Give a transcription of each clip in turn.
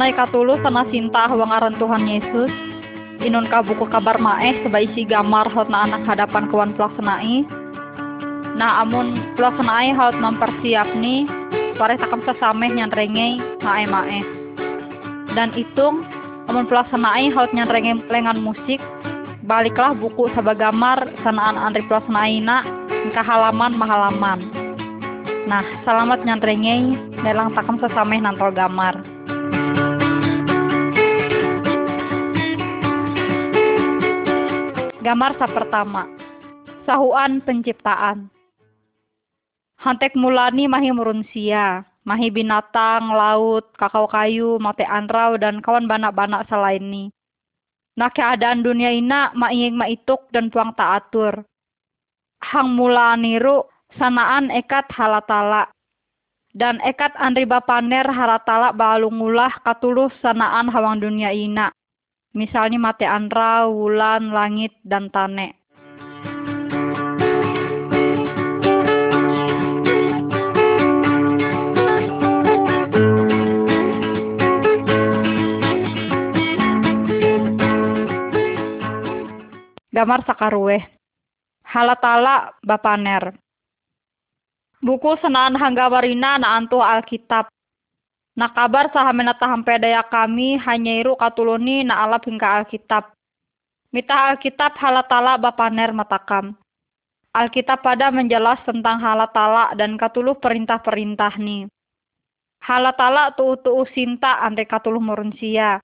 Pelaksana katulu sana sinta hawang aran Tuhan Yesus. Inun ka buku kabar maeh seba isi gambar hot na anak hadapan kawan pelaksanai. Nah amun pelaksanai haut mempersiap nih, pare takam sasameh nyanrengei maeh maeh. Dan itung amun pelaksanai haut nyanrengei lengan musik, baliklah buku sabah gambar sanaan antri pelaksanai na ke halaman mahalaman. Nah, selamat nyantrengei, nelang takam sasameh nantol gambar. Gambar sa pertama. Sahuan penciptaan. Hantek mulani mahi murunsia, mahi binatang, laut, kakao kayu, mate anrau, dan kawan banak-banak selain ini. Nah keadaan dunia ina mainging maituk dan puang taatur. Hang mula niru sanaan ekat halatala. Dan ekat andri bapaner halatala balungulah katulus sanaan hawang dunia ina misalnya mate andra, wulan, langit, dan tane. Gamar sakarue. Halatala Bapaner. Buku senaan hanggawarina na antu Alkitab Na kabar sahamenata daya kami hanya iru katuluni na alap hingga Alkitab. Mita Alkitab halatala bapaner matakam. Alkitab pada menjelas tentang halatala dan katuluh perintah-perintah ni. Halatala tuu-tuu sinta ante katuluh murunsia.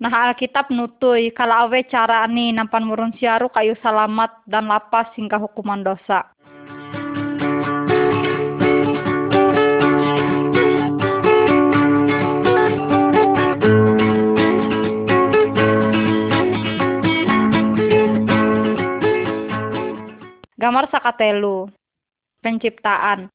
Nah Alkitab nutui kalau awe cara ni nampan murunsiaru kayu salamat dan lapas hingga hukuman dosa. Gamar sakatelu. Penciptaan.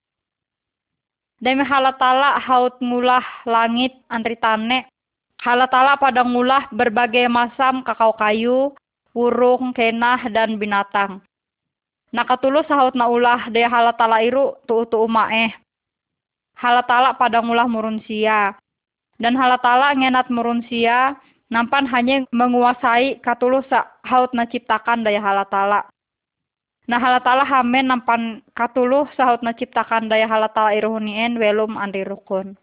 Demi halatala haut ngulah langit antri tane. Halatala pada ngulah berbagai macam kakao kayu, burung, kenah, dan binatang. Nakatulus haut na ulah daya halatala iru tu-tu umaeh. Halatala pada ngulah murunsia. Dan halatala ngenat murunsia nampan hanya menguasai katulus haut na ciptakan daya halatala. Nah halatala hamen nampan katuluh sahut ciptakan daya halatala iruhunien welum andi rukun.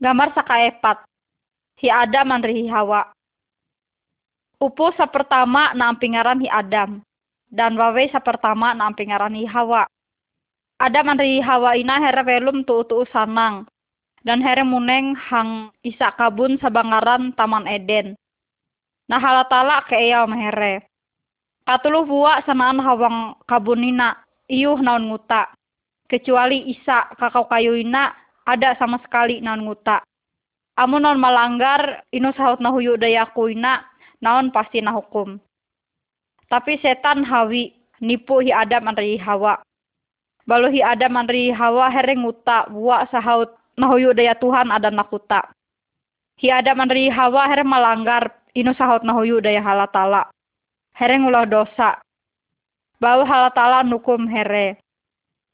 Gambar sakaepat. Hi Adam andri hi Hawa. Upu pertama na ampingaran hi Adam dan wawe pertama na ampingaran hi Hawa ada manri hawa ina here velum tu tu sanang dan here muneng hang isa kabun sabangaran taman Eden. Nah halatala ke iya mehere. Katuluh buah sanaan hawang kabunina iuh naon nguta. Kecuali isa kakau kayu ina ada sama sekali naon nguta. Amun naon malanggar inu sahut nahuyu dayaku ina naon pasti nahukum. Tapi setan hawi nipu hi Adam anri Hawa Baluhi ada manri hawa hereng uta buat sahaut nahuyu daya Tuhan ada nakuta. Hi ada manri hawa hereng malanggar inu sahaut nahuyu daya halatala. Hereng ulah dosa. Bau halatala nukum here.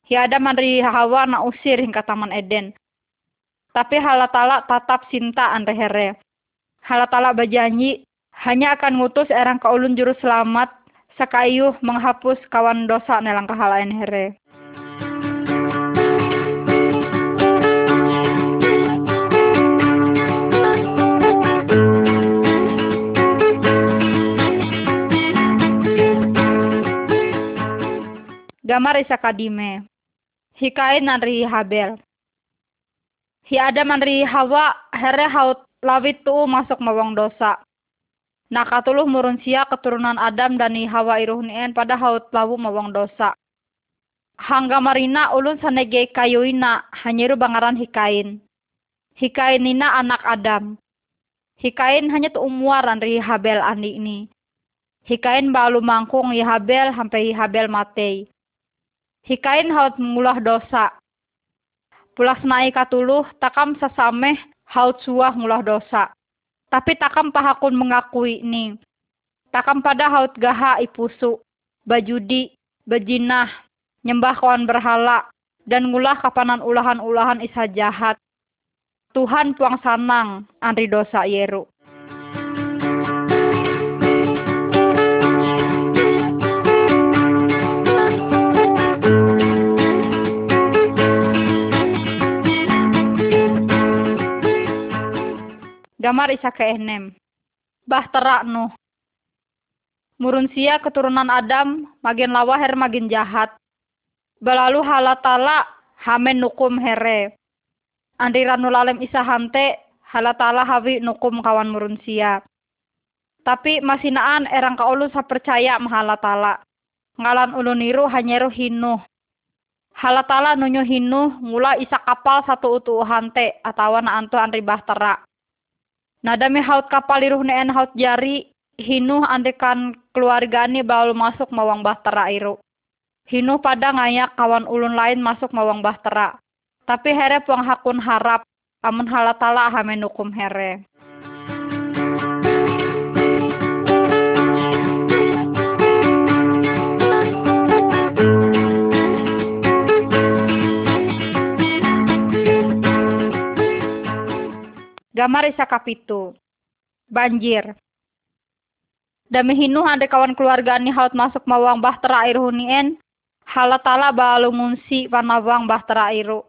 Hi ada manri hawa na usir hingga taman Eden. Tapi halatala tatap cinta andre here. Halatala berjanji hanya akan ngutus erang kaulun juru selamat sakayuh menghapus kawan dosa nelang kahalain here. Gamar isa kadime. Hikain nanri Habel. Hi ada manri Hawa here haut lawit tu masuk mawang dosa. Nakatuluh murunsia keturunan Adam dan Hawa iruhnien pada haut lawu mawang dosa. Hangga marina ulun sanege kayuina hanyeru bangaran hikain. Hikain nina anak Adam. Hikain hanya tu umuaran ri Habel andi ini. Hikain balu mangkung Habel sampai Habel matei hikain haut mengulah dosa. Pulas naik katuluh takam sasameh haut suah ngulah dosa. Tapi takam pahakun mengakui ni. Takam pada haut gaha ipusu, bajudi, bejinah, nyembah kawan berhala, dan ngulah kapanan ulahan-ulahan isa jahat. Tuhan puang sanang, andri dosa yeru. Gamar isa ke enem. Bahtera nu. Murun sia keturunan Adam, makin lawa her makin jahat. Belalu halatala hamen nukum here. Andi ranulalem isa hante, halatala hawi nukum kawan murun sia. Tapi masinaan erang kaulu sa percaya mahalatala. Ngalan ulun niru hanyeru hinuh. Halatala nunyo hinuh ngula isa kapal satu utu hante atau na antu andri bahtera Nadami haut kapal iruh neen haut jari, hinuh andekan keluarga ni baul masuk mawang bahtera iru. Hinuh pada ngayak kawan ulun lain masuk mawang bahtera. Tapi here puang hakun harap, amun halatala hamenukum here. Gamar isa kapitu. Banjir. Dami hinu ada kawan keluarga ni haut masuk mawang bahtera air hunien. Halatala balu ngunsi panawang bahtera iru.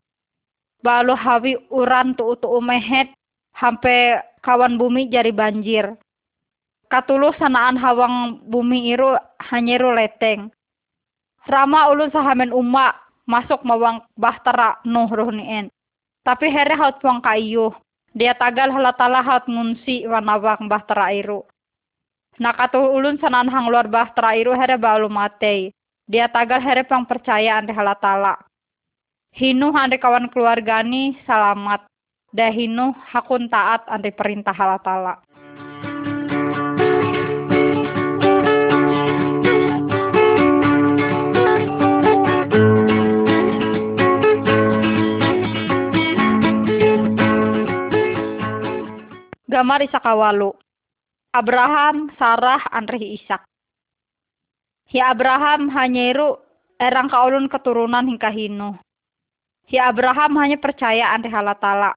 Balu hawi uran tu utu umehet. Hampe kawan bumi jadi banjir. Katuluh sanaan hawang bumi iru hanyeru leteng. Rama ulun sahamen umma masuk mawang bahtera nuh ruhnien. Tapi here haut puang kayu dia tagal halatala hat ngunsi wanawak bah terairu. Nakatu ulun sanan hang luar bah terairu here balu matei. Dia tagal here pang percaya ande halatala. Hinu ande kawan keluargani salamat. Dah hinu hakun taat ande perintah halatala. Gamar Isakawalu. Abraham, Sarah, Andri Ishak. Hi Abraham hanyeru erang kaulun keturunan hingga hinu. Hi Abraham hanya percaya andri halatala.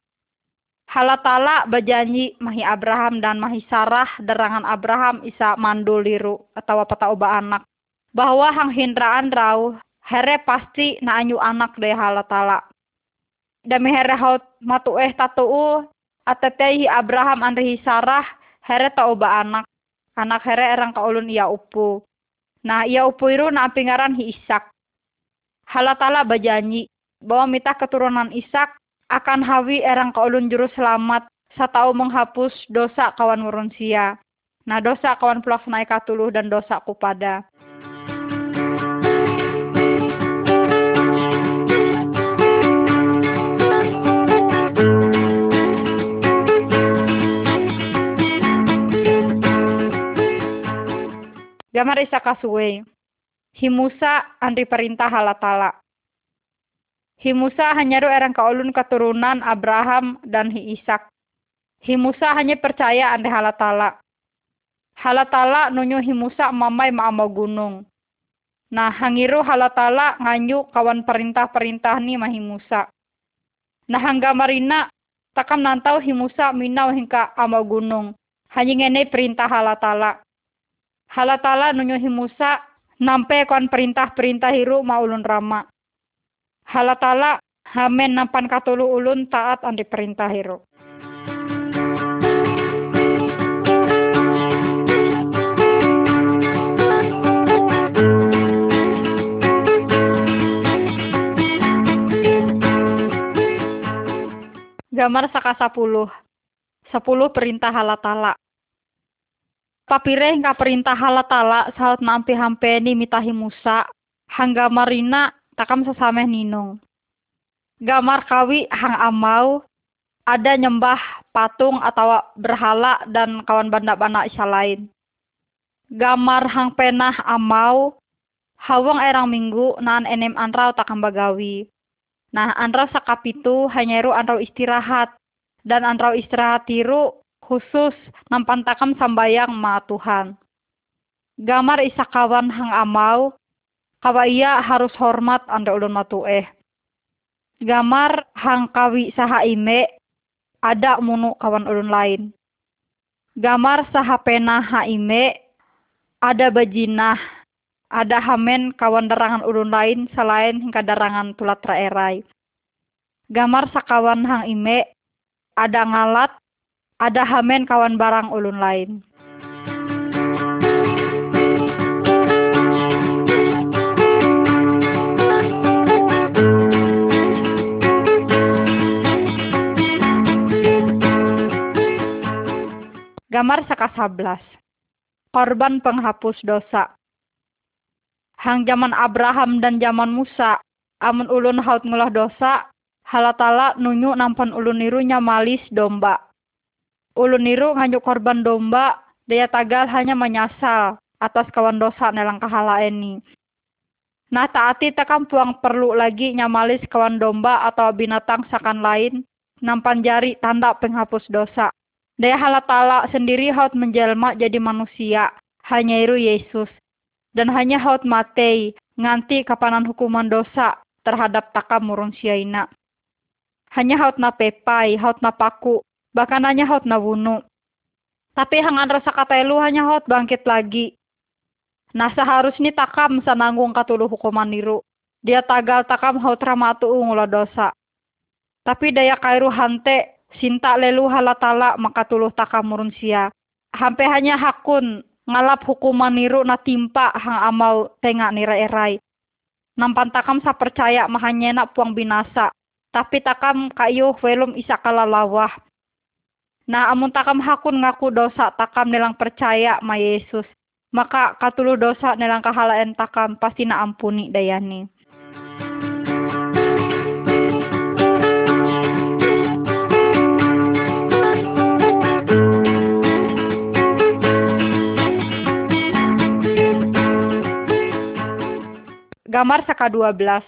Halatala berjanji mahi Abraham dan mahi Sarah derangan Abraham isa mandul liru atau apa uba anak. Bahwa hang hindraan rau here pasti na anyu anak deh halatala. Demi here haut matu eh tatu Atetehi Abraham andrehi Sarah here oba anak. Anak here erang kaulun ia upu. Nah ia upu iru na pingaran hi Ishak. Halatala bajanyi bahwa mita keturunan Ishak akan hawi erang kaulun juru selamat satau menghapus dosa kawan murunsia. Nah dosa kawan pelaksana katuluh dan dosa kupada. Gamar isa kasuwe. Himusa andri perintah halatala. Himusa hanya erang kaulun keturunan Abraham dan hi Ishak. Himusa hanya percaya andri halatala. Halatala nunyu himusa mamai maamau gunung. Nah, hangiru halatala nganyu kawan perintah-perintah ni mahimusa. Nah, hangga marina takam nantau himusa minau hingga amau gunung. Hanya ngene perintah halatala halatala nunyohi Musa nampe kon perintah-perintah hiru maulun rama. Halatala hamen nampan katulu ulun taat andi perintah hiru. Gambar saka sepuluh. Sepuluh perintah halatala papire hingga perintah halatala saat nampi hampeni mitahi Musa hangga marina takam sesameh ninung. Gamar kawi hang amau ada nyembah patung atau berhala dan kawan banda-banda isya lain. Gamar hang penah amau hawang erang minggu nan enem anrau takam bagawi. Nah anrau sakapitu hanyeru anrau istirahat dan anrau istirahat tiru khusus nampantakam sambayang ma Tuhan. Gamar isa kawan hang amau, kawa ia harus hormat anda ulun eh. Gamar hang kawi saha ime, ada munu kawan ulun lain. Gamar saha pena ha ime, ada bajinah, ada hamen kawan darangan ulun lain selain hingga darangan tulat erai. Gamar sakawan hang ime, ada ngalat, ada hamen kawan barang ulun lain. Gambar sakasablas. Korban penghapus dosa. Hang zaman Abraham dan zaman Musa, amun ulun haut ngulah dosa, halatala nunyu nampan ulun niru malis domba. Ulun niru nganjuk korban domba, daya tagal hanya menyasal atas kawan dosa nelang kahala ini. Nah taati takam puang perlu lagi nyamalis kawan domba atau binatang sakan lain, nampan jari tanda penghapus dosa. Daya halatala sendiri haut menjelma jadi manusia, hanya iru Yesus. Dan hanya haut matei, nganti kapanan hukuman dosa terhadap takam murun siaina. Hanya haut na pepai, haut na paku, bahkan hanya haut na. Tapi hangan rasa katelu hanya haut bangkit lagi. Nah seharusnya takam sananggung katulu hukuman niru. Dia tagal takam haut ramatu ungula dosa. Tapi daya kairu hante sinta lelu halatala makatuluh takamurun sia. Hampe hanya hakun ngalap hukuman niru na timpa hang amau tengak nira erai. Nampan takam sa percaya mahanya nak puang binasa. Tapi takam kayu velum isa kalalawah. Nah amun takam hakun ngaku dosa takam nilang percaya ma Yesus. Maka katulu dosa nilang kahalaan takam pasti na ampuni dayani. Gambar saka 12.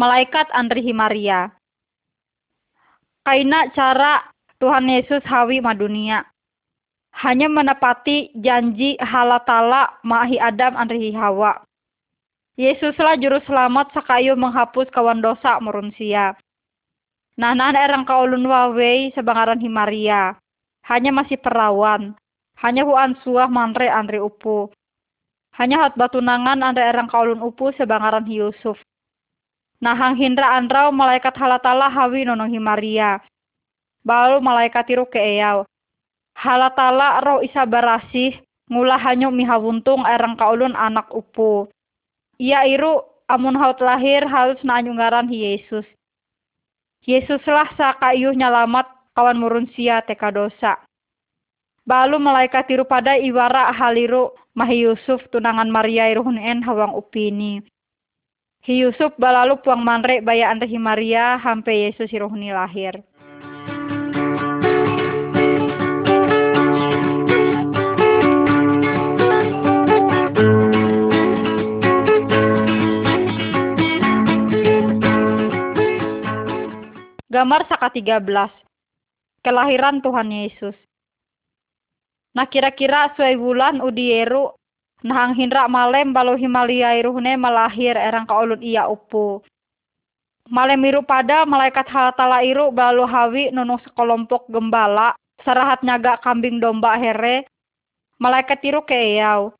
Malaikat Andri Himaria. Kaina cara Tuhan Yesus hawi madunia. Hanya menepati janji halatala mahi Adam Andri Hawa. Yesuslah juru selamat sakayu menghapus kawan dosa merunsia. Nah, nah erang kaulun wawei sebangaran Himaria. Hanya masih perawan. Hanya huan suah mantre Andri upu. Hanya hat batunangan anda erang kaulun upu sebangaran Yusuf. Nahang hindra andrau malaikat halatala hawi nonong himaria. Balu malaikat tiru ke eyau. Halatala roh isa barasih ngulah hanyu mihawuntung erang kaulun anak upu. Ia iru amun haut lahir harus nanyungaran hi Yesus. Yesuslah sakayuh nyalamat kawan murunsia teka dosa. Balu malaikat tiru pada iwara haliru mahi Yusuf tunangan Maria en hawang upini. Hi Yusuf balalu puang manre baya ante hi Maria hampe Yesus iruhni lahir. Gambar saka 13. Kelahiran Tuhan Yesus. Nah kira-kira suai bulan udieru nahang hindra malem balu himalia iruhne malahir erang kaulun iya upu. Malem iru pada malaikat halatala iru balu hawi nunung sekelompok gembala sarahat nyaga kambing domba here malaikat iru eyau.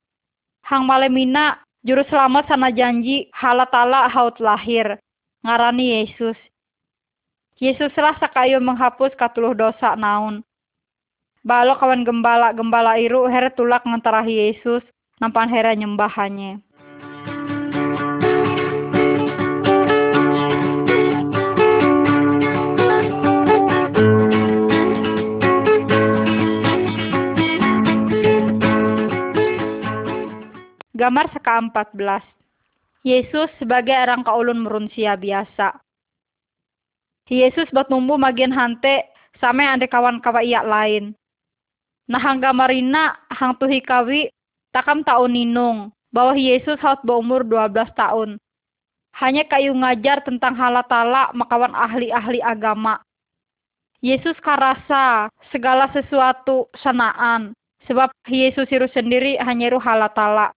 Hang malemina juru selamat sana janji halatala haut lahir ngarani Yesus. Yesuslah sakayu menghapus katuluh dosa naun. Balo kawan gembala-gembala iru her tulak ngantarahi Yesus nampan hera nyembahannya. Gambar seka 14. Yesus sebagai orang kaulun merunsia biasa. Yesus batumbu magian hante sampai ande kawan kawa iya lain. Nah hangga marina hang tuhi kawi takam tahun ninung bahwa Yesus harus berumur 12 tahun. Hanya kayu ngajar tentang halatala makawan ahli-ahli agama. Yesus karasa segala sesuatu sanaan sebab Yesus iru sendiri hanya iru halatala.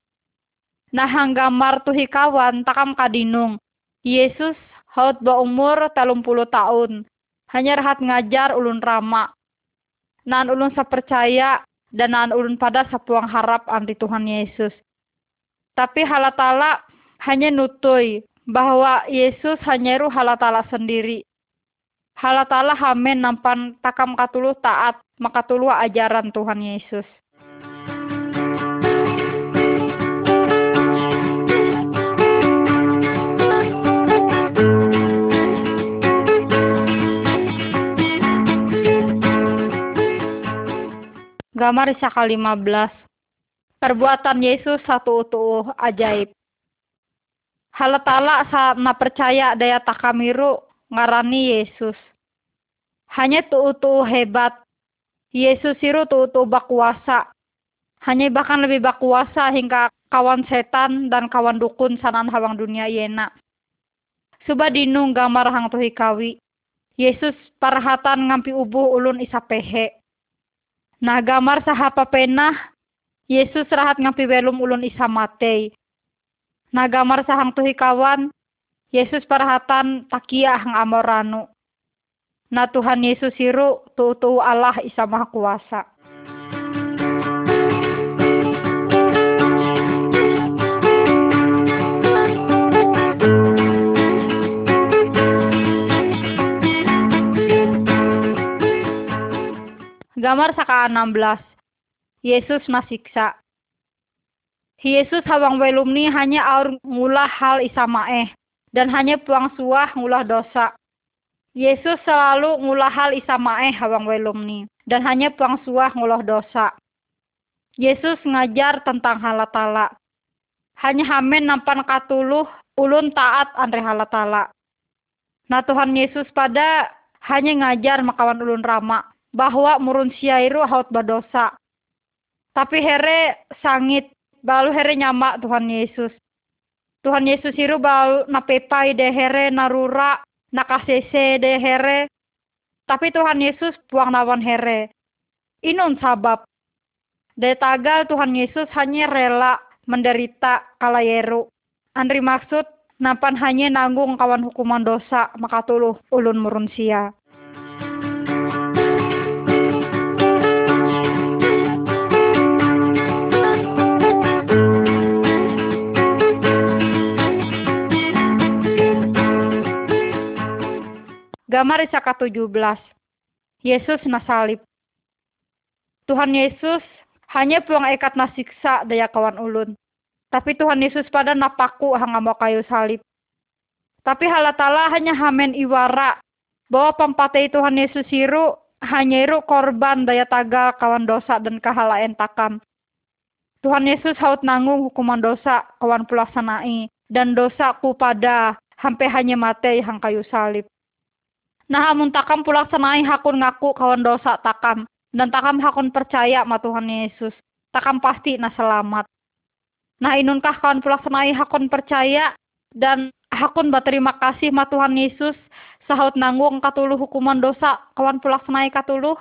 Nah hanggamar tuhi kawan takam kadinung. Yesus haut umur talung puluh tahun. Hanya rahat ngajar ulun rama. Nan ulun sapercaya dan nan ulun pada sapuang harap anti Tuhan Yesus. Tapi halatala hanya nutui bahwa Yesus hanya iru halatala sendiri halatala hamen nampan takam katulu taat makatulu ajaran Tuhan Yesus. Gambar Isaka 15 Perbuatan Yesus satu utuh ajaib. Halatala saat na percaya daya takamiru ngarani Yesus. Hanya tuh hebat. Yesus itu tuh bakuasa. Hanya bahkan lebih bakuasa hingga kawan setan dan kawan dukun sanan hawang dunia yena. Suba dinung gambar hang tuhi kawi. Yesus parhatan ngampi ubuh ulun isa pehe. Gambar sahapa penah. Yesus rahat ngampi welum ulun isa matei. Nah gamar sahang tuhi kawan. Yesus parhatan takia hang amoranu. Na Tuhan Yesus iru tu tu Allah Isa Maha Kuasa. Gambar saka 16. Yesus nasiksa. Yesus hawang welumni hanya aur ngulah hal isamaeh dan hanya puang suah ngulah dosa. Yesus selalu ngulah hal isamae hawang welumni dan hanya puang suah ngulah dosa. Yesus ngajar tentang halatala. Hanya hamen nampan katuluh ulun taat andre halatala. Nah Tuhan Yesus pada hanya ngajar makawan ulun rama bahwa murun siairu haut badosa. Tapi here sangit balu here nyama Tuhan Yesus. Tuhan Yesus iru balu napepai de here narura nakasese de here. Tapi Tuhan Yesus puang nawan here. Inun sabab. De tagal Tuhan Yesus hanya rela menderita kala yeru. Andri maksud napan hanya nanggung kawan hukuman dosa maka tuluh ulun murun sia. Gambar Isaka 17. Yesus nasalib. Tuhan Yesus hanya puang ekat nasiksa daya kawan ulun. Tapi Tuhan Yesus pada napaku hangamo kayu salib. Tapi halatala hanya hamen iwara bahwa pampatei Tuhan Yesus iru hanya iru korban daya taga kawan dosa dan kahalaen takam. Tuhan Yesus haut nanggung hukuman dosa kawan pulaksanai dan dosaku pada hampe hanya mate hang kayu salib. Nah amun takam pulaksanai hakun ngaku kawan dosa takam. Dan takam hakun percaya ma Tuhan Yesus. Takam pasti na selamat. Nah inunkah kawan pulaksanai hakun percaya dan hakun berterima kasih ma Tuhan Yesus sahut nanggung katuluh hukuman dosa kawan pulaksanai katuluh.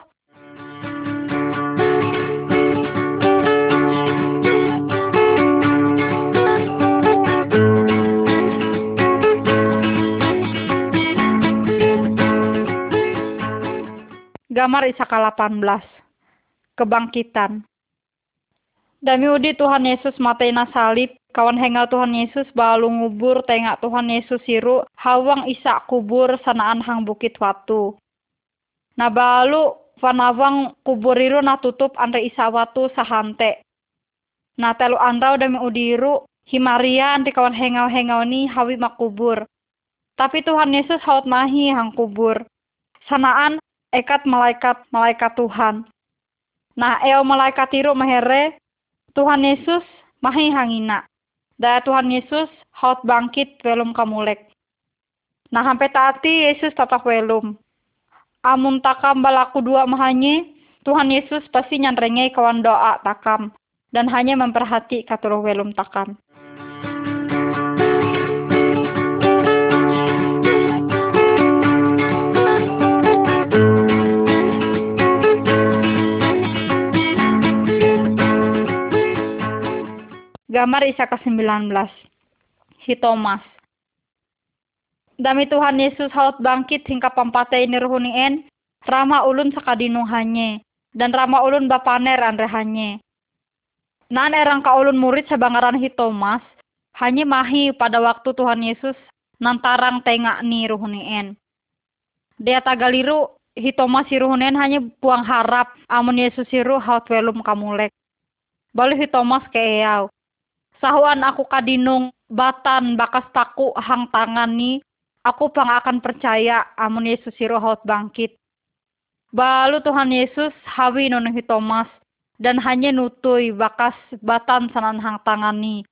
Gambar Isaka 18. Kebangkitan. Dami udi Tuhan Yesus matena salib, kawan hengal Tuhan Yesus balu ngubur tengak Tuhan Yesus siru hawang isa kubur sanaan hang bukit watu. Nah balu panawang kubur iru na tutup andre isa watu sahante. Nah telu andrau dami udiru himaria anti kawan hengal-hengal ni hawi makubur. Tapi Tuhan Yesus haut mahi hang kubur. Sanaan ekat malaikat-malaikat Tuhan. Nah, eo malaikat iru mahere, Tuhan Yesus mahi hangina. Daya Tuhan Yesus haut bangkit welum kamulek. Nah, sampai taati Yesus tatap welum. Amun takam balaku dua mahanye, Tuhan Yesus pasti nyanrengai kawan doa takam. Dan hanya memperhati katuruh welum takam. Gambar Isa ke-19. Si Thomas. Dami Tuhan Yesus haut bangkit hingga pampate ini ruhunien, rama ulun sakadinung hanye, dan rama ulun bapaner andre hanye. Nan erang ka ulun murid sebangaran hi Thomas, hanya mahi pada waktu Tuhan Yesus nantarang tengak ni ruhunien. Dia tagaliru hi Thomas ruhunien hanya buang harap amun Yesus siru haut welum kamulek. Balu hi Thomas ke eyau. Sahuan aku kadinung batan bakas taku hang tangan ni Aku pang akan percaya amun Yesus siro haut bangkit. Balu Tuhan Yesus hawi nonohi Thomas dan hanya nutui bakas batan sanan hang tangani.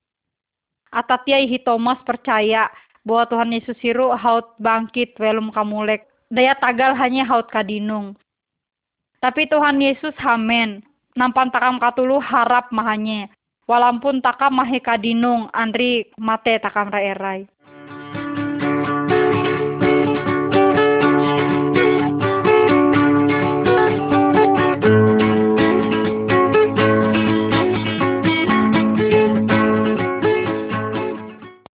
Atatiai hi Thomas percaya bahwa Tuhan Yesus siro haut bangkit welum kamulek. Daya tagal hanya haut kadinung. Tapi Tuhan Yesus hamen. Nampan takam katulu harap mahanye. Walaupun takam mahe kadinung andri mate takam rai-rai.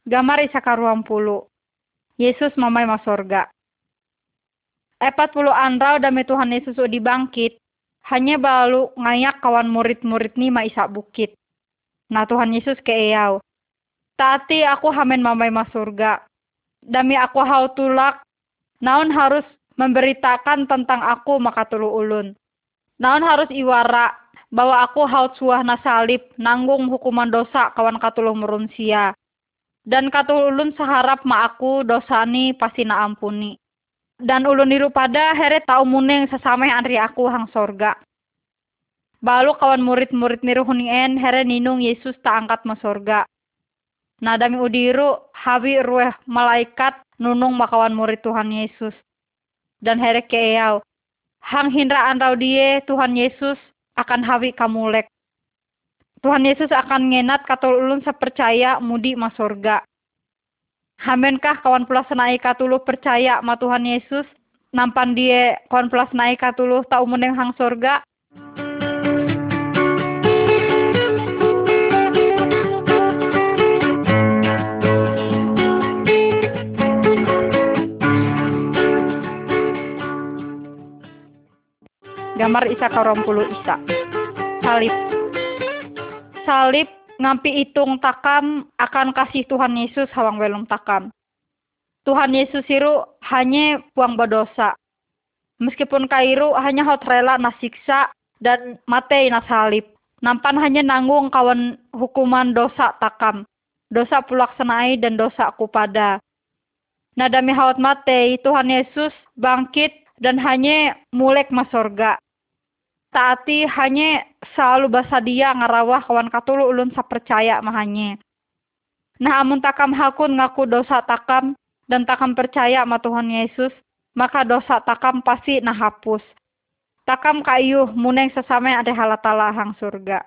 Gambar Isaka ruang puluh. Yesus mamai masorga. Epat puluh anrau dami Tuhan Yesus dibangkit. Hanya balu ngayak kawan murid-murid ni ma isak bukit. Nah Tuhan Yesus ke eyau. Tati aku hamen mamai masurga. Dami aku hau tulak. Naon harus memberitakan tentang aku maka tulu ulun. Naon harus iwara bahwa aku haut suah nasalib nanggung hukuman dosa kawan katulung merunsia dan katul ulun seharap ma aku dosani pasti na ampuni. Dan ulun niru pada heret tau muneng sesame andri aku hang sorga. Balu kawan murid-murid niru hunien here ninung Yesus tak angkat ma sorga. Nadami udiru hawi rueh malaikat nunung makawan murid Tuhan Yesus. Dan here keeyau. Hang hindraan rau die Tuhan Yesus akan hawi kamulek Tuhan Yesus akan ngenat katul ulun sepercaya mudi ma surga. Hamenkah kawan pulas naik katuluh percaya ma Tuhan Yesus? Nampan dia kawan pulas naik katuluh tau hang surga? Gambar Isa karompulu Isa. Salib salib ngampi itung takam akan kasih Tuhan Yesus hawang welum takam. Tuhan Yesus iru hanya buang berdosa. Meskipun kairu hanya hot rela nasiksa dan mate na salib. Nampan hanya nanggung kawan hukuman dosa takam. Dosa pulaksanai dan dosa kupada. Nadami hawat mate Tuhan Yesus bangkit dan hanya mulek masorga taati hanya selalu dia ngarawah kawan katulu ulun percaya mahanye. Nah amun takam hakun ngaku dosa takam dan takam percaya sama Tuhan Yesus, maka dosa takam pasti nah hapus. Takam kayu muneng sesama ada halatala hang surga.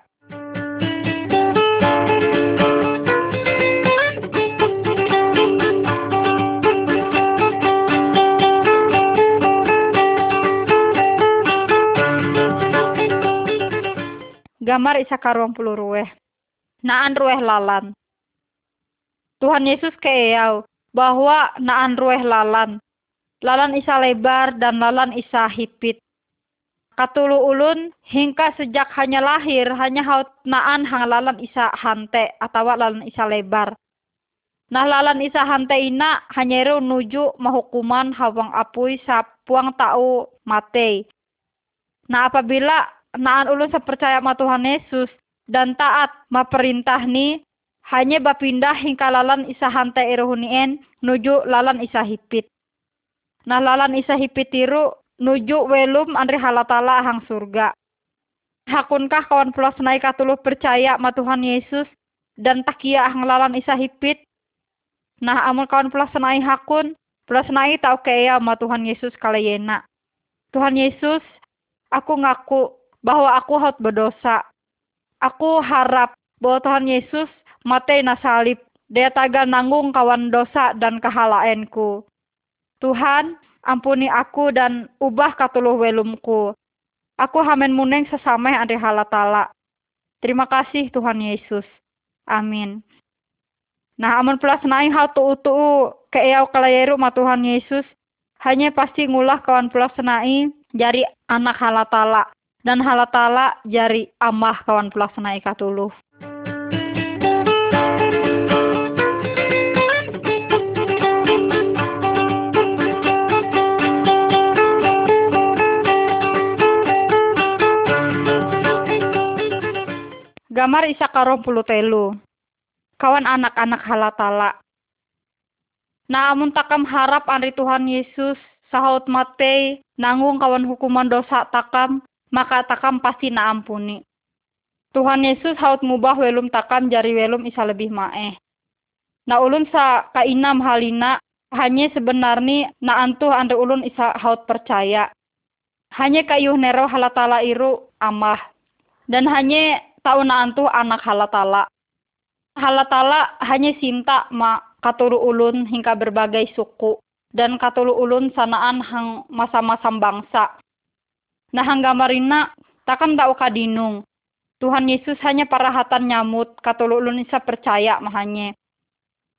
Gambar isa karuang puluh rueh. Naan rueh lalan. Tuhan Yesus keeyau bahwa naan rueh lalan. Lalan isa lebar dan lalan isa hipit. Katulu ulun hingga sejak hanya lahir hanya haut naan hang lalan isa hante atau lalan isa lebar. Nah lalan isa hante ina hanya ru nuju mahukuman hawang apui sapuang tau mate. Nah apabila naan ulun sepercaya ma Tuhan Yesus dan taat ma perintah ni hanya bapindah hingga lalan isa hantai iruhunien nuju lalan isa hipit. Nah lalan isa hipit tiru nuju welum andri halatala hang surga. Hakunkah kawan pulas naik katuluh percaya ma Tuhan Yesus dan takia hang lalan isa hipit? Nah amun kawan pulas naik hakun, pulas naik tau kaya ma Tuhan Yesus kalayena. Tuhan Yesus, aku ngaku bahwa aku harus berdosa. Aku harap bahwa Tuhan Yesus mati na salib. Dia tagal nanggung kawan dosa dan kehalaenku. Tuhan, ampuni aku dan ubah katuluh welumku. Aku hamen muneng sesama yang ada halatala. Terima kasih Tuhan Yesus. Amin. Nah, amun pelas naing hal tu tu keeau kalayeru ma Tuhan Yesus hanya pasti ngulah kawan pelas senai jari anak halatala dan halatala jari amah kawan pelas senai katuluh. Gamar isa karong puluh telu kawan anak-anak halatala. Nah amun takam harap andri Tuhan Yesus sahut mate nanggung kawan hukuman dosa takam maka takam pasti na ampuni. Tuhan Yesus haut ngubah welum takam jari welum isa lebih maeh. Nah ulun sa kainam halina hanya sebenarnya na antuh andri ulun isa haut percaya. Hanya kayuh nero halatala iru amah. Dan hanya tahu na antuh anak halatala halatala hanya sinta ma katuru ulun hingga berbagai suku dan katulu ulun sanaan hang masa-masa bangsa. Nah hangga marina takkan tahu kadinung. Tuhan Yesus hanya parahatan nyamut katulu ulun isa percaya mahanya.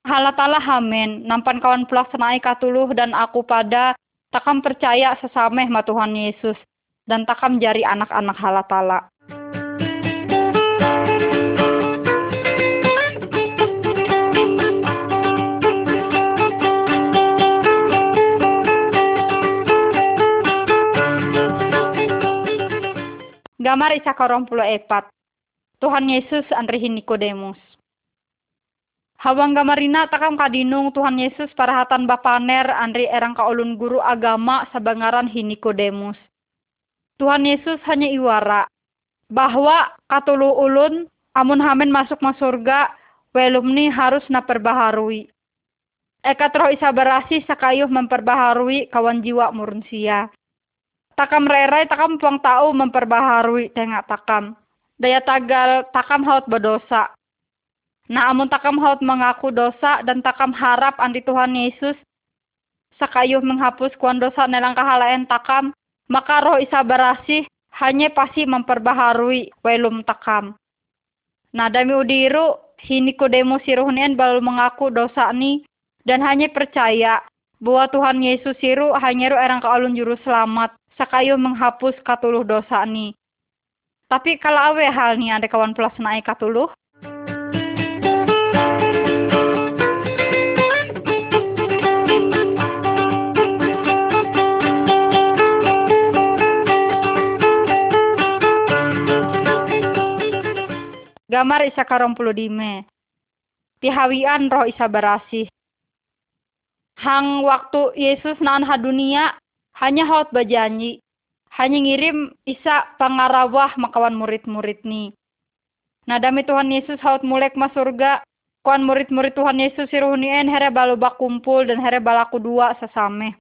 Halatala hamen nampan kawan pelaksanai katuluh dan aku pada takkan percaya sesameh ma Tuhan Yesus dan takkan jari anak-anak halatala. Gamar isa karong puluh epat. Tuhan Yesus Andri Nikodemus. Hawang gamarina takam kadinung Tuhan Yesus parahatan bapaner Andri erang kaulun guru agama sabangaran Nikodemus. Tuhan Yesus hanya iwara bahwa katulu ulun amun hamen masuk ma surga welum ni harus na perbaharui. Eka roh isa berasi sakayuh memperbaharui kawan jiwa murunsia takam rerai takam puang tahu memperbaharui tengah takam. Daya tagal takam haut berdosa. Nah amun takam haut mengaku dosa dan takam harap anti Tuhan Yesus sakayuh menghapus kuan dosa nelang kahalayan takam, maka roh isa berasih hanya pasti memperbaharui welum takam. Nah dami udiru hini kudemu siruhnien baru mengaku dosa ni dan hanya percaya bahwa Tuhan Yesus siru hanya ru erang alun juru selamat sakayu menghapus katuluh dosa ni. Tapi kalau awe hal ni ada kawan plus naik katuluh. Gamar isa karong puluh dime. Pihawian roh isa berasih. Hang waktu Yesus naan dunia hanya haut bajanji, hanya ngirim isa pangarawah makawan murid-murid ni. Nah dami Tuhan Yesus haut mulek mas surga, kuan murid-murid Tuhan Yesus siruhnien here balu kumpul dan here balaku dua sesame.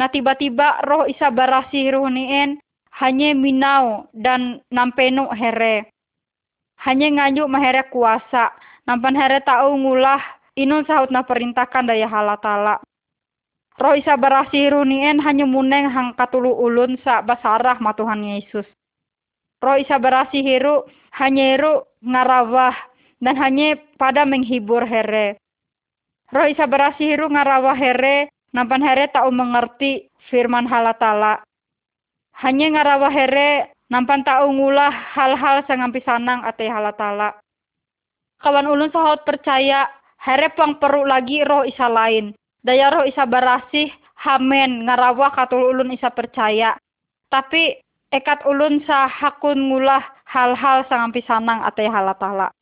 Nah tiba-tiba roh isa barasi ruhnien hanya minau dan nampenu here. Hanya nganjuk mahere kuasa, nampan here tahu ngulah inun sahut na perintahkan daya halatala. Roh isa barasi runien hanya muneng hang katulu ulun sa basarah ma Tuhan Yesus. Roh isa hanya hiru ngarawah dan hanya pada menghibur here. Roh isa barasi hiru ngarawah here nampan here tak mengerti firman halatala. Hanya ngarawah here nampan tak ngulah hal-hal sangampi sanang ate halatala. Kawan ulun sahot percaya here pang perlu lagi roh isa lain daya roh isa barasih hamen ngarawah katul ulun isa percaya. Tapi ekat ulun sa hakun ngulah hal-hal sangampi sanang atay halatala.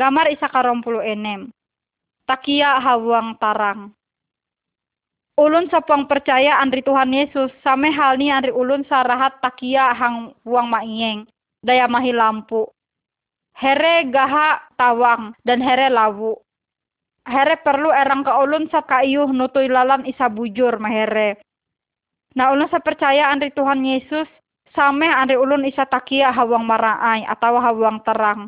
Gamar isa karong puluh enem. Takia hawang tarang ulun sapang percaya andri Tuhan Yesus. Same hal ni andri ulun sarahat takia hang uang maingeng daya mahi lampu. Here gaha tawang dan here lawu. Here perlu erang ke ulun sa kaiyuh nutui lalan isa bujur mahere. Nah ulun percaya andri Tuhan Yesus. Same andri ulun isa takia hawang maraay atau hawang terang.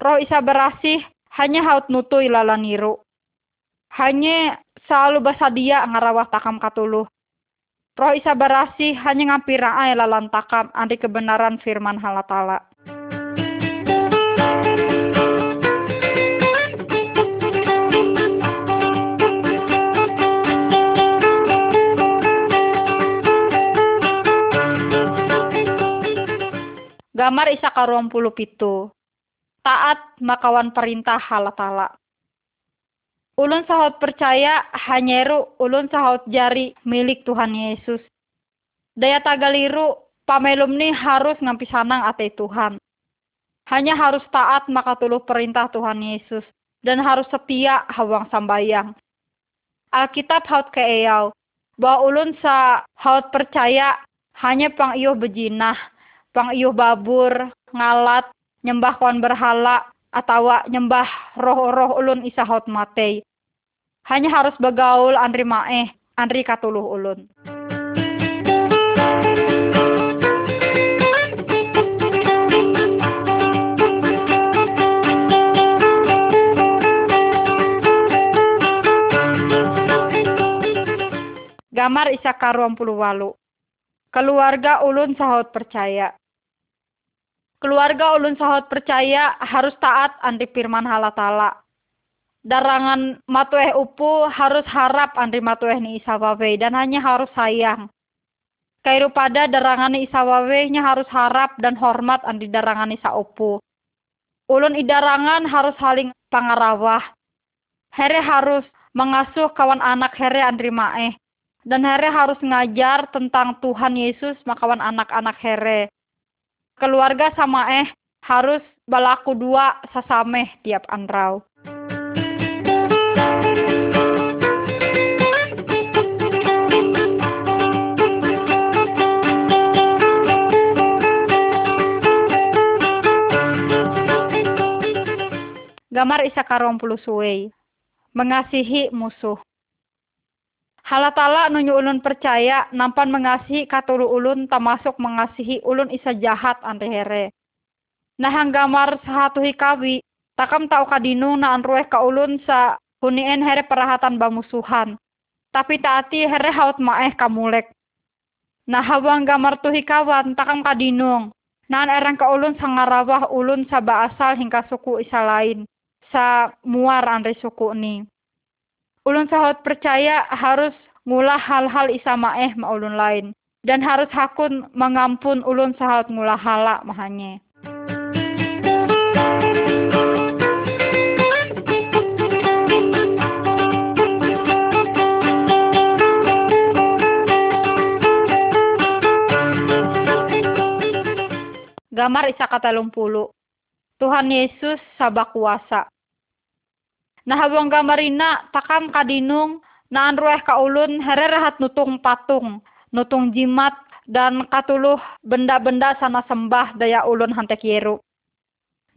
Roh isa berasih hanya haut nutui lalaniru. Hanya selalu basadia ngarawah takam katuluh. Roh isa barasi hanya ngampira ay lalantakam anti kebenaran firman halatala. Gamar isa karuang puluh pitu. Taat makawan perintah halatala. Ulun sahut percaya hanyeru ulun sahut jari milik Tuhan Yesus. Daya tagaliru pamelum ni harus ngampi sanang ate Tuhan. Hanya harus taat maka tuluh perintah Tuhan Yesus. Dan harus setia hawang sambayang. Alkitab haut ke eyau. Bahwa ulun sa haut percaya hanya pang iyo bejinah pang iyo babur, ngalat, nyembah kawan berhala, atau nyembah roh-roh ulun isa hot matei. Hanya harus begaul andri maeh, andri katuluh ulun. Gamar isa karuang puluh walu. Keluarga ulun sahut percaya. Keluarga ulun sahot percaya harus taat anti firman halatala. Darangan matueh upu harus harap anti matueh ni isawawe dan hanya harus sayang. Kairu pada darangan isawawe nya harus harap dan hormat anti darangan isa upu. Ulun idarangan harus saling pangarawah. Here harus mengasuh kawan anak here andri maeh. Dan here harus ngajar tentang Tuhan Yesus makawan anak-anak here keluarga sama eh harus balaku dua sasameh tiap anrau. Gamar isa karong puluh suwei. Mengasihi musuh. Halatala nunyu ulun percaya nampan mengasihi katulu ulun termasuk mengasihi ulun isa jahat ante here. Nah gamar sahatu hikawi takam tau kadinung na anrueh ka ulun sa hunien here perahatan bamusuhan. Tapi taati here haut maeh kamulek. Nah hawang gamar tuhi kawan takam kadinung. Naan erang ka ulun sangarawah ulun sa asal hingga suku isa lain. Sa muar andre suku ni ulun sahut percaya harus ngulah hal-hal isa maeh ma ulun lain dan harus hakun mengampun ulun sahut ngulah hala mahanye. Gamar isa katalong pulo. Tuhan Yesus sabak kuasa Nahabang gamarina takam kadinung naan rueh kaulun hererahat nutung patung, nutung jimat, dan katuluh benda-benda sana sembah daya ulun hantek yeru.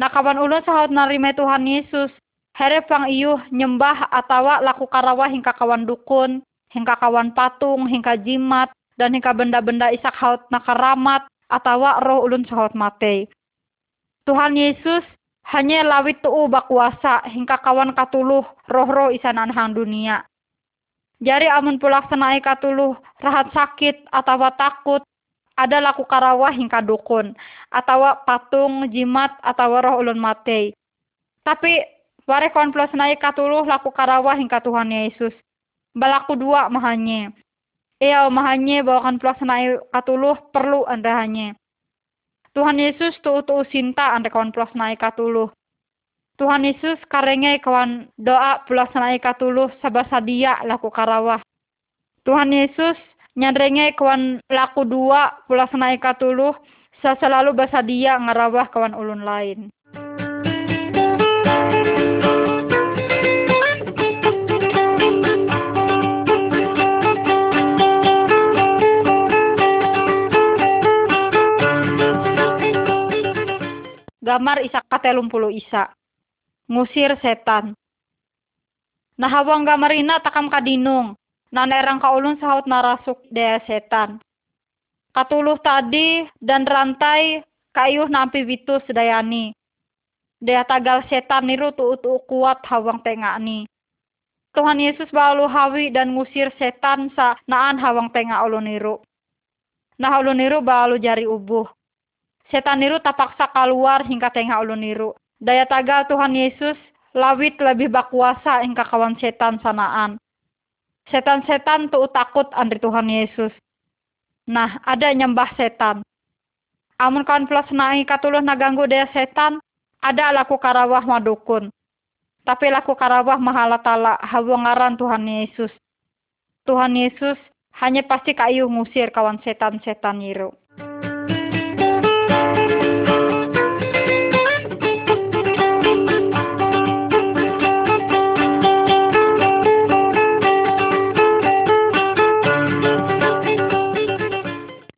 Nakawan ulun sahut narime Tuhan Yesus, here pang iyuh nyembah atawa laku karawa hingga kawan dukun, hingga kawan patung, hingga jimat, dan hingga benda-benda isak haut nakaramat, atawa roh ulun sahut mate. Tuhan Yesus hanya lawit tu'u bakuasa hingga kawan katuluh roh-roh isanan hang dunia. Jari amun pulaksanai katuluh rahat sakit atau takut ada laku karawah hingga dukun atau patung jimat atau roh ulun mate. Tapi ware kawan pulaksanai katuluh laku karawah hingga Tuhan Yesus. Balaku dua mahanye. Iya mahanye bawakan pulaksanai katuluh perlu anda hanya. Tuhan Yesus tu tu sinta ante kawan pulas naik katuluh. Tuhan Yesus karenge kawan doa pulas naik katuluh sabasadia laku karawah. Tuhan Yesus nyandrenge kawan laku dua pulas naik katuluh sa selalu basadia ngarawah kawan ulun lain. Gamar isa katelum puluh isa. Ngusir setan. Nah hawang gamarina takam kadinung. Nanerang kaulun sahut narasuk daya setan. Katuluh tadi dan rantai kayuh nampi witu sedayani. Dea tagal setan niru tu tu kuat hawang tengah ni. Tuhan Yesus balu hawi dan ngusir setan sa naan hawang tengah ulun niru. Nah ulun niru balu jari ubuh. Setan niru tapaksa keluar hingga tengah ulun niru. Daya tagal Tuhan Yesus lawit lebih bakuasa hingga kawan setan sanaan. Setan-setan tuh takut andri Tuhan Yesus. Nah, ada nyembah setan. Amun kawan plus naik katuluh naganggu daya setan, ada laku karawah madukun. Tapi laku karawah mahala tala hawangaran Tuhan Yesus. Tuhan Yesus hanya pasti kayu ngusir kawan setan-setan yiru.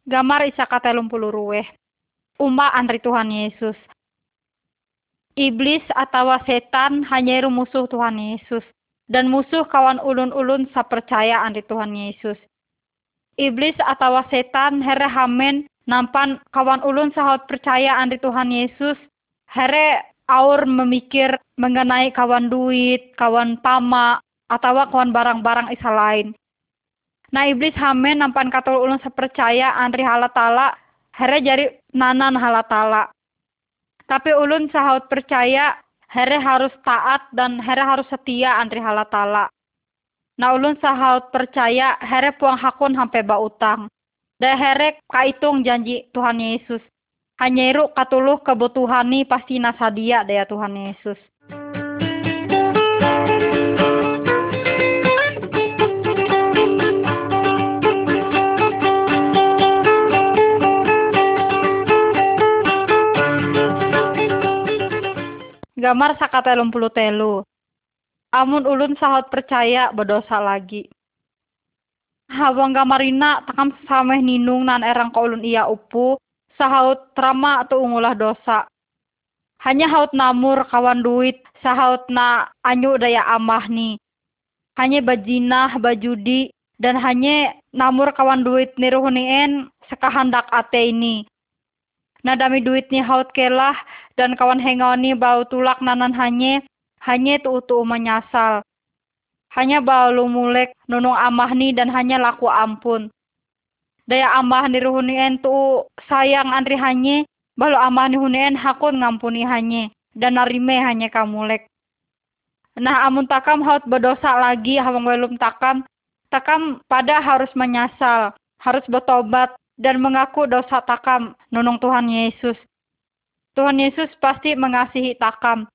Gamar isa katelum puluh ruweh. Umba antri Tuhan Yesus. Iblis atau setan hanya musuh Tuhan Yesus. Dan musuh kawan ulun-ulun sapercaya antri Tuhan Yesus. Iblis atau setan here hamen nampan kawan ulun sahut percaya antri Tuhan Yesus. Here aur memikir mengenai kawan duit, kawan pama, atau kawan barang-barang isa lain. Nah iblis hamen nampan katul ulun sepercaya antri halatala here jari nanan halatala. Tapi ulun sahaut percaya here harus taat dan here harus setia antri halatala. Nah ulun sahaut percaya here puang hakun sampai ba utang. Da here kaitung janji Tuhan Yesus. Hanya iru katuluh kebutuhani pasti nasadia daya Tuhan Yesus. Gambar sakatelum puluh telu. Amun ulun sahot percaya berdosa lagi. Hawang gamarina takam sameh ninung nan erang ka ulun iya upu sahaut trama atau ungulah dosa. Hanya haut namur kawan duit sahaut na anyu daya amah ni. Hanya bajinah bajudi dan hanya namur kawan duit niruhunien sekahandak ate ini Nah dami duit ni haut kelah dan kawan hengoni bau tulak nanan hanye hanye tu utu menyasal. Hanya bau lumulek nunung amah ni dan hanya laku ampun. Daya amah ni ruhunien tu sayang andri hanye balu amah ni hunien hakun ngampuni hanye dan narime hanya kamulek. Nah amun takam haut berdosa lagi hawang welum takam takam pada harus menyasal harus bertobat dan mengaku dosa takam nunung Tuhan Yesus. Tuhan Yesus pasti mengasihi takam.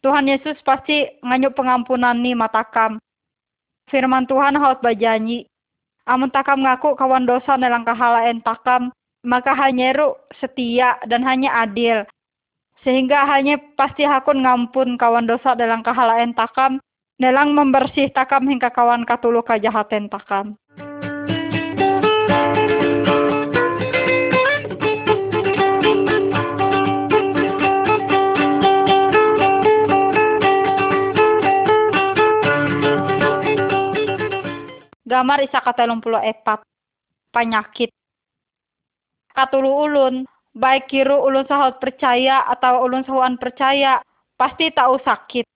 Tuhan Yesus pasti nganyuk pengampunan ni matakam. Firman Tuhan haut bajanyi. Amun takam ngaku kawan dosa nelang kahalaen takam, maka hanya ru setia dan hanya adil. Sehingga hanya pasti hakun ngampun kawan dosa dalam kahalaen takam, nelang membersih takam hingga kawan katulu kajahaten takam. Gamar isa puluh epat. Penyakit katulu ulun. Baik kiru ulun sahut percaya atau ulun sahuan percaya pasti tahu sakit.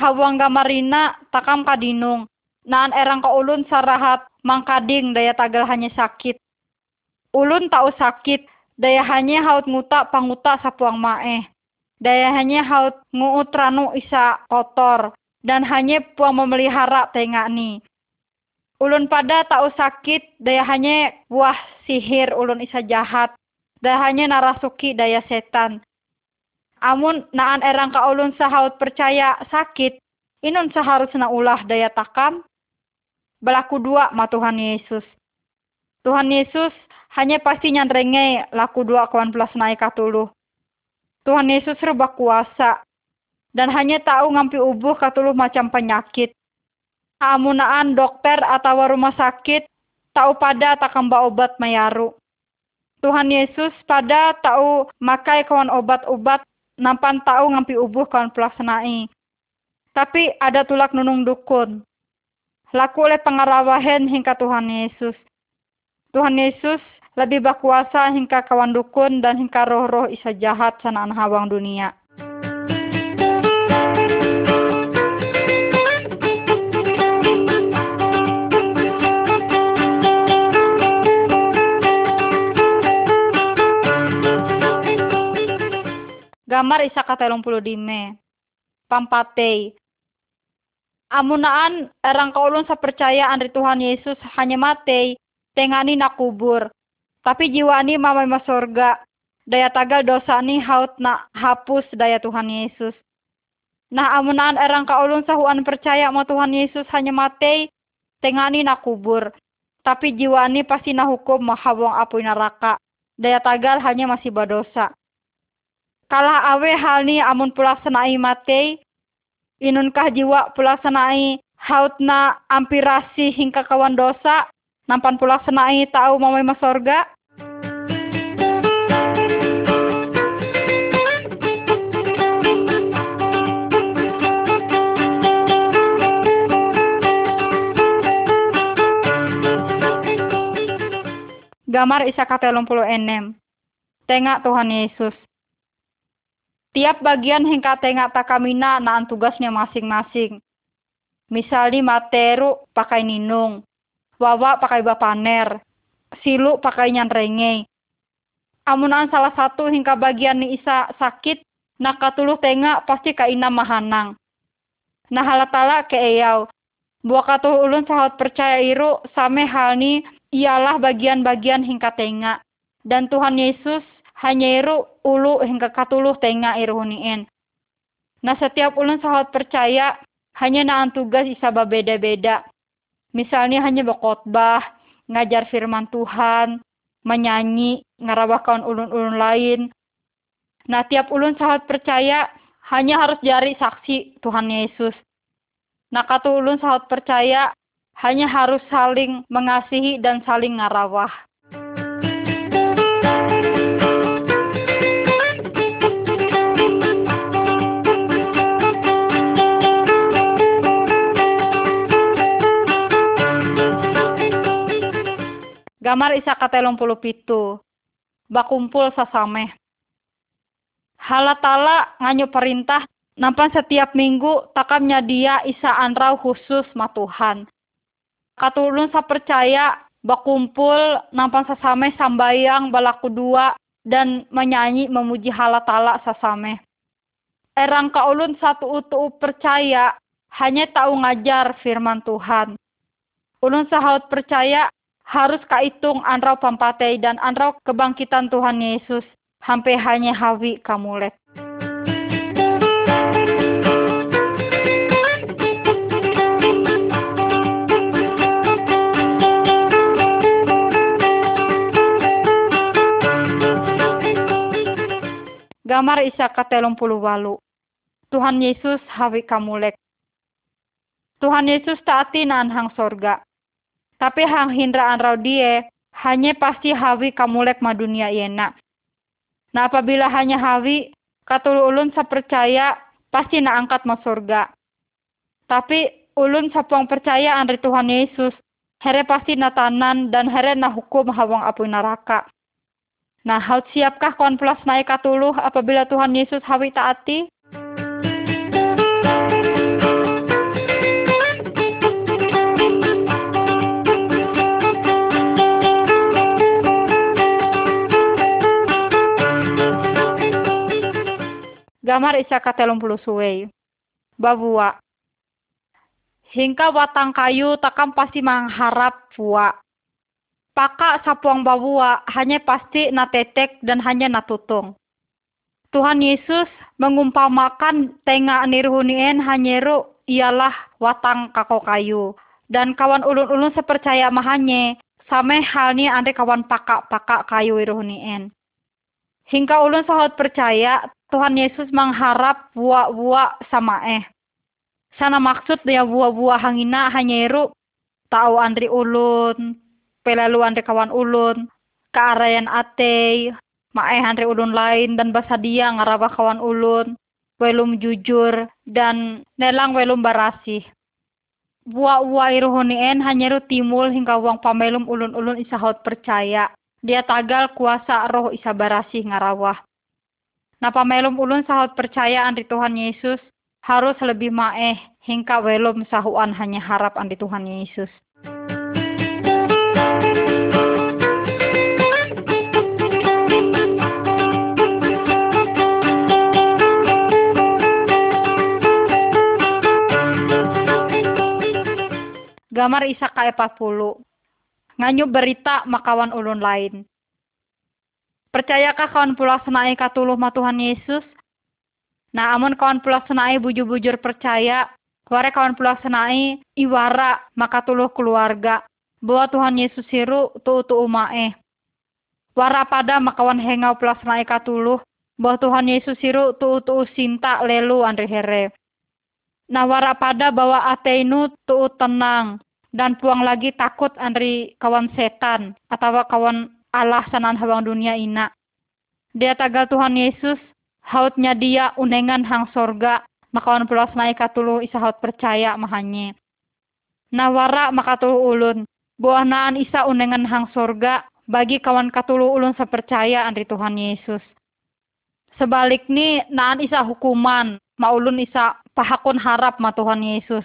Hawang gamarina takam kadinung. Naan erang ka ulun sarahat mangkading daya tagal hanya sakit. Ulun tahu sakit daya hanya haut nguta panguta sapuang mae daya hanya haut nguut ranu isa kotor dan hanya puang memelihara tengah ni ulun pada tahu sakit daya hanya buah sihir ulun isa jahat. Daya hanya narasuki daya setan. Amun naan erang ka ulun sahaut percaya sakit inun seharusnya ulah daya takam. Belaku dua ma Tuhan Yesus. Tuhan Yesus hanya pasti nyandrenge laku dua kawan plus naik katuluh Tuhan Yesus rubah kuasa dan hanya tahu ngampi ubuh katuluh macam penyakit amunaan dokter atau rumah sakit tahu pada takamba obat mayaru. Tuhan Yesus pada tahu makai kawan obat-obat nampan tahu ngampi ubuh kawan pelaksanai. Tapi ada tulak nunung dukun. Laku oleh pengarawahen hingga Tuhan Yesus. Tuhan Yesus lebih berkuasa hingga kawan dukun dan hingga roh-roh isa jahat sanaan hawang dunia. Gamar isa ka telung puluh dime. Pampatei. Amunaan erang kaulun sa percaya Tuhan Yesus hanya matei, tengani nakubur. Tapi jiwa ni mamay masorga. Daya tagal dosa ni haut na hapus daya Tuhan Yesus. Nah amunaan erang kaulun sa huan percaya mo Tuhan Yesus hanya matei, tengani nakubur. Tapi jiwa ni pasti nahukum mahawang apoy neraka daya tagal hanya masih berdosa. Kalah awe hal ni amun pulaksanai matei, inunkah jiwa pulaksanai hautna ampirasi hingga kawan dosa, nampan pulaksanai tahu mau masorga? Gamar isa katelong puluh enem. Tengak Tuhan Yesus. Tiap bagian hingga tengak takamina naan tugasnya masing-masing. Misalnya materu pakai ninung, wawa pakai bapaner, silu pakai nyanrenge. Amunan salah satu hingga bagian ni isa sakit, nakatuluh tengak pasti kaina mahanang. Nah halatala ke eyau. Buah katuh ulun sahabat percaya iru same hal ni ialah bagian-bagian hingga tenga. Dan Tuhan Yesus hanya iru ulu hingga katuluh tenga irunien. Nah setiap ulun sahabat percaya hanya naan tugas isa berbeda-beda. Misalnya hanya berkhotbah, ngajar firman Tuhan, menyanyi, ngarabah kawan ulun-ulun lain. Nah tiap ulun sahabat percaya hanya harus jari saksi Tuhan Yesus. Nah katu ulun sahabat percaya hanya harus saling mengasihi dan saling ngarawah. Gamar isa katelong puluh pitu. Bakumpul sasameh. Halatala nganyo perintah nampan setiap minggu takamnya dia isa anrau khusus matuhan katulun sa percaya bakumpul nampan sasame sambayang balaku dua dan menyanyi memuji halatala sasame. Erang kaulun satu utu percaya hanya tahu ngajar firman Tuhan. Ulun sahaut percaya harus kaitung anrau pampatei dan anrau kebangkitan Tuhan Yesus. Hampe hanya hawi kamulek. Gamar isa katelong puluh walu. Tuhan Yesus hawi kamulek. Tuhan Yesus taati naan hang sorga. Tapi hang hindraan rau die, hanya pasti hawi kamulek ma dunia yena. Nah apabila hanya hawi, katulu ulun sa percaya, pasti na angkat ma sorga. Tapi ulun sapong percaya andri Tuhan Yesus, here pasti na tanan dan here na hukum hawang apu neraka. Nah, haut siapkah konflas naik katuluh apabila Tuhan Yesus hawi taati? Gamar isa katelung puluh suwei. Babua. Hingga watang kayu takam pasti mengharap buah Paka sapuang babua hanya pasti na tetek dan hanya na tutung. Tuhan Yesus mengumpamakan tenga nirhunien hanyeru ialah watang kako kayu. Dan kawan ulun-ulun sepercaya mahanye, same halnya ande kawan pakak-pakak kayu irhunien. Hingga ulun sahabat percaya, Tuhan Yesus mengharap buah-buah sama eh. Sana maksud dia buah-buah hangina hanyeru tahu andri ulun, pelaluan andre kawan ulun kearayan atei mae andre ulun lain dan basadia ngarabah kawan ulun welum jujur dan nelang welum barasih buah buah iruhunien hanya timul hingga uang pamelum ulun-ulun isahot percaya dia tagal kuasa roh isa barasih ngarawah Napa melum ulun sahut percaya di Tuhan Yesus harus lebih maeh hingga welum sahuan hanya harap di Tuhan Yesus. Gamar Isa ka e pulu nganyu berita makawan ulun lain. Percayakah kawan senai katuluh ma Tuhan Yesus? Nah, amun kawan senai bujur-bujur percaya, ware kawan senai iwara maka tuluh keluarga. Bahwa Tuhan Yesus hiru tu tu umae. Wara pada makawan hengau senai katuluh, bahwa Tuhan Yesus hiru tu tu sinta lelu andre here. Nah wara pada bahwa ateinu tu tenang, dan puang lagi takut andri kawan setan atau kawan Allah sanan hawang dunia ina. Dia tagal Tuhan Yesus, hautnya dia unengan hang sorga, makawan pulas naik katulu isa haut percaya mahanye. Nawara makatulu ulun, buah naan isa unengan hang sorga, bagi kawan katulu ulun sepercaya andri Tuhan Yesus. Sebalik ni naan isa hukuman, maulun isa pahakun harap ma Tuhan Yesus.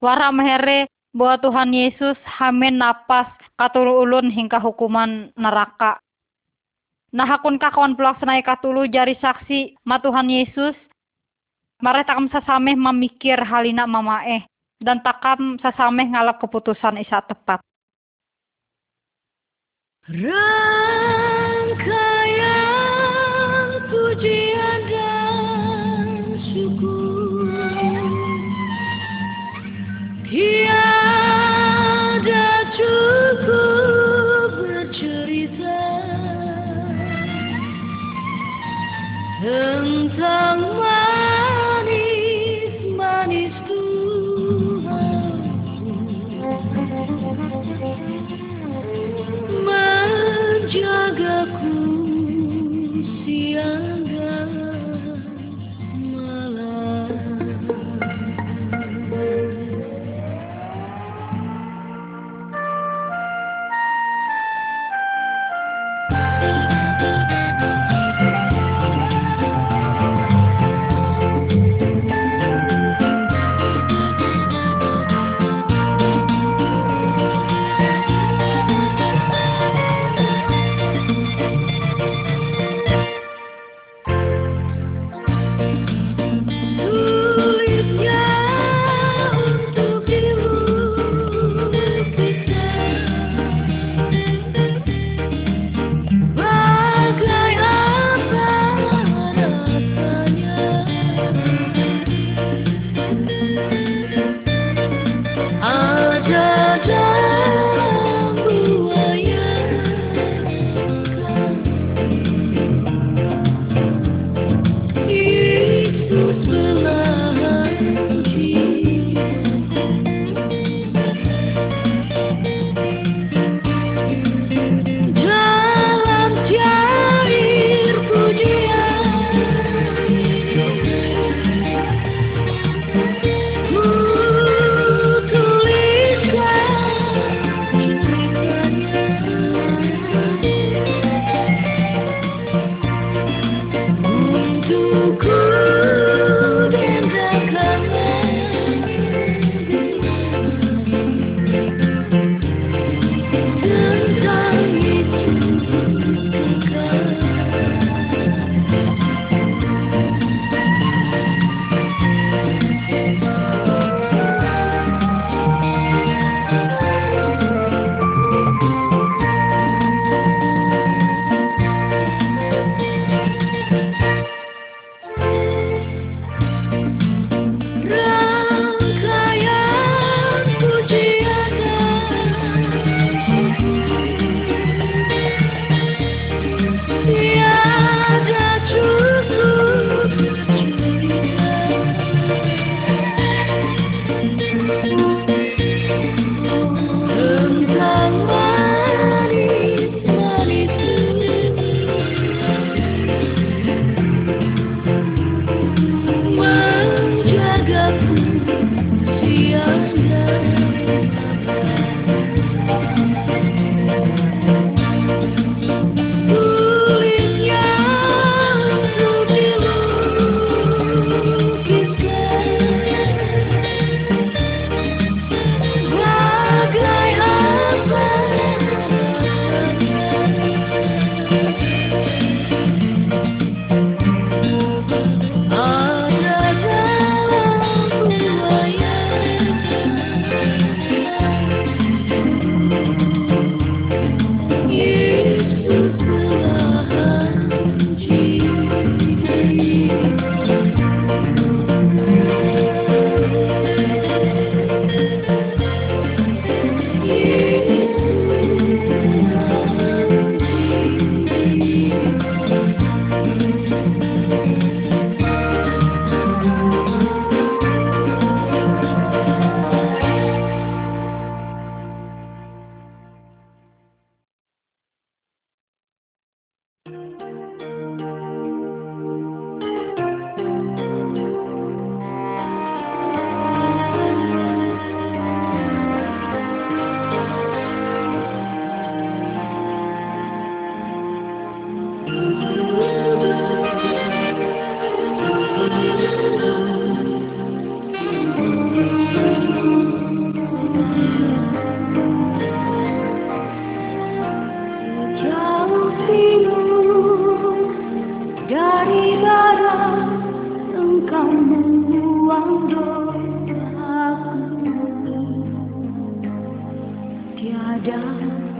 Wara mehere bahwa Tuhan Yesus hamen napas katulu ulun hingga hukuman neraka. Nah hakun kawan pelaksana katulu jari saksi ma Tuhan Yesus. Mare takam sasameh memikir halina mamaeh dan takam sasameh ngalap keputusan isa tepat. Rangkaian pujian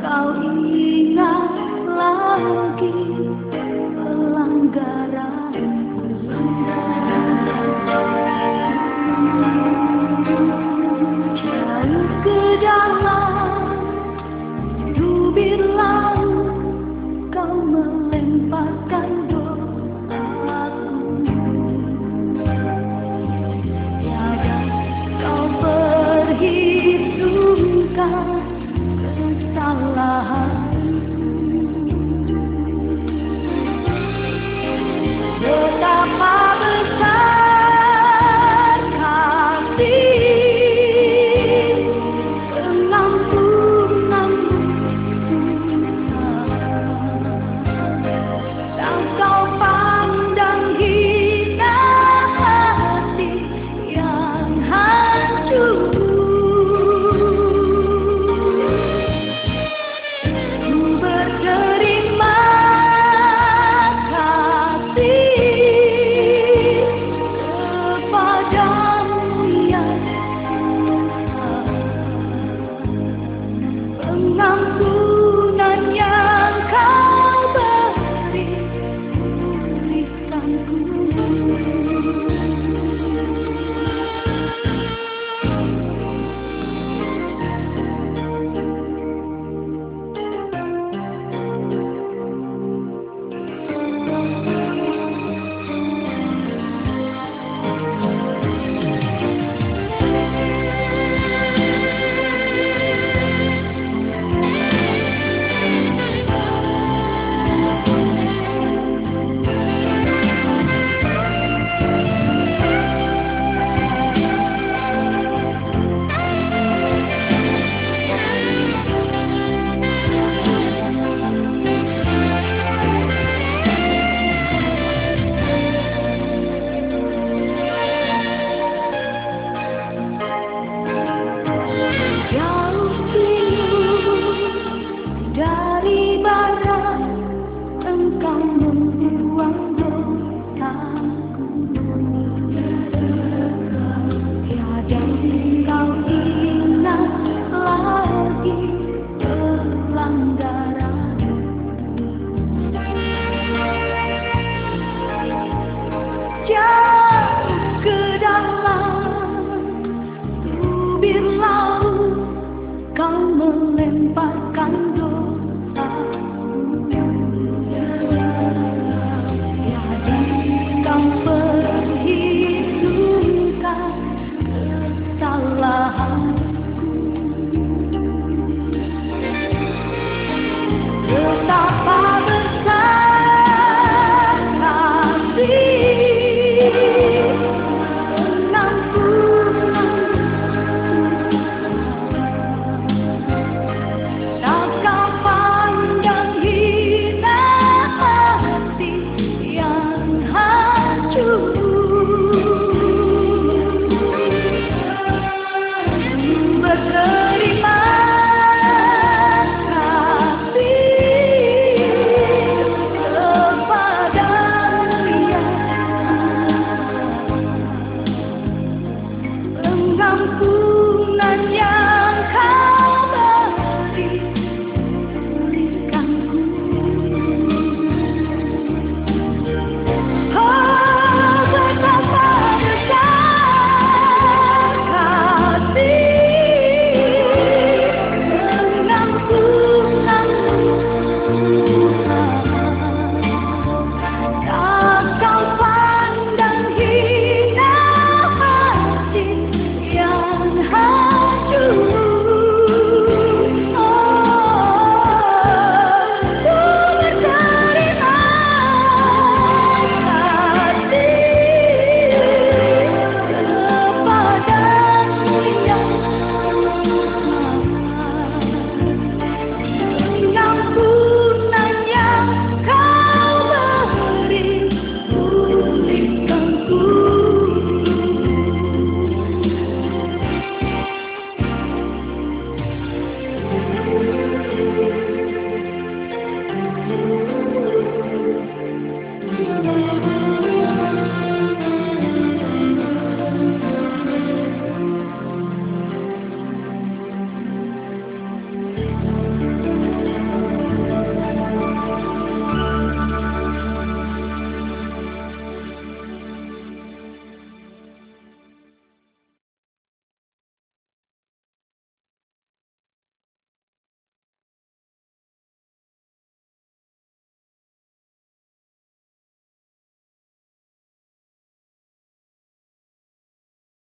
kau ingat lagi pelanggaran.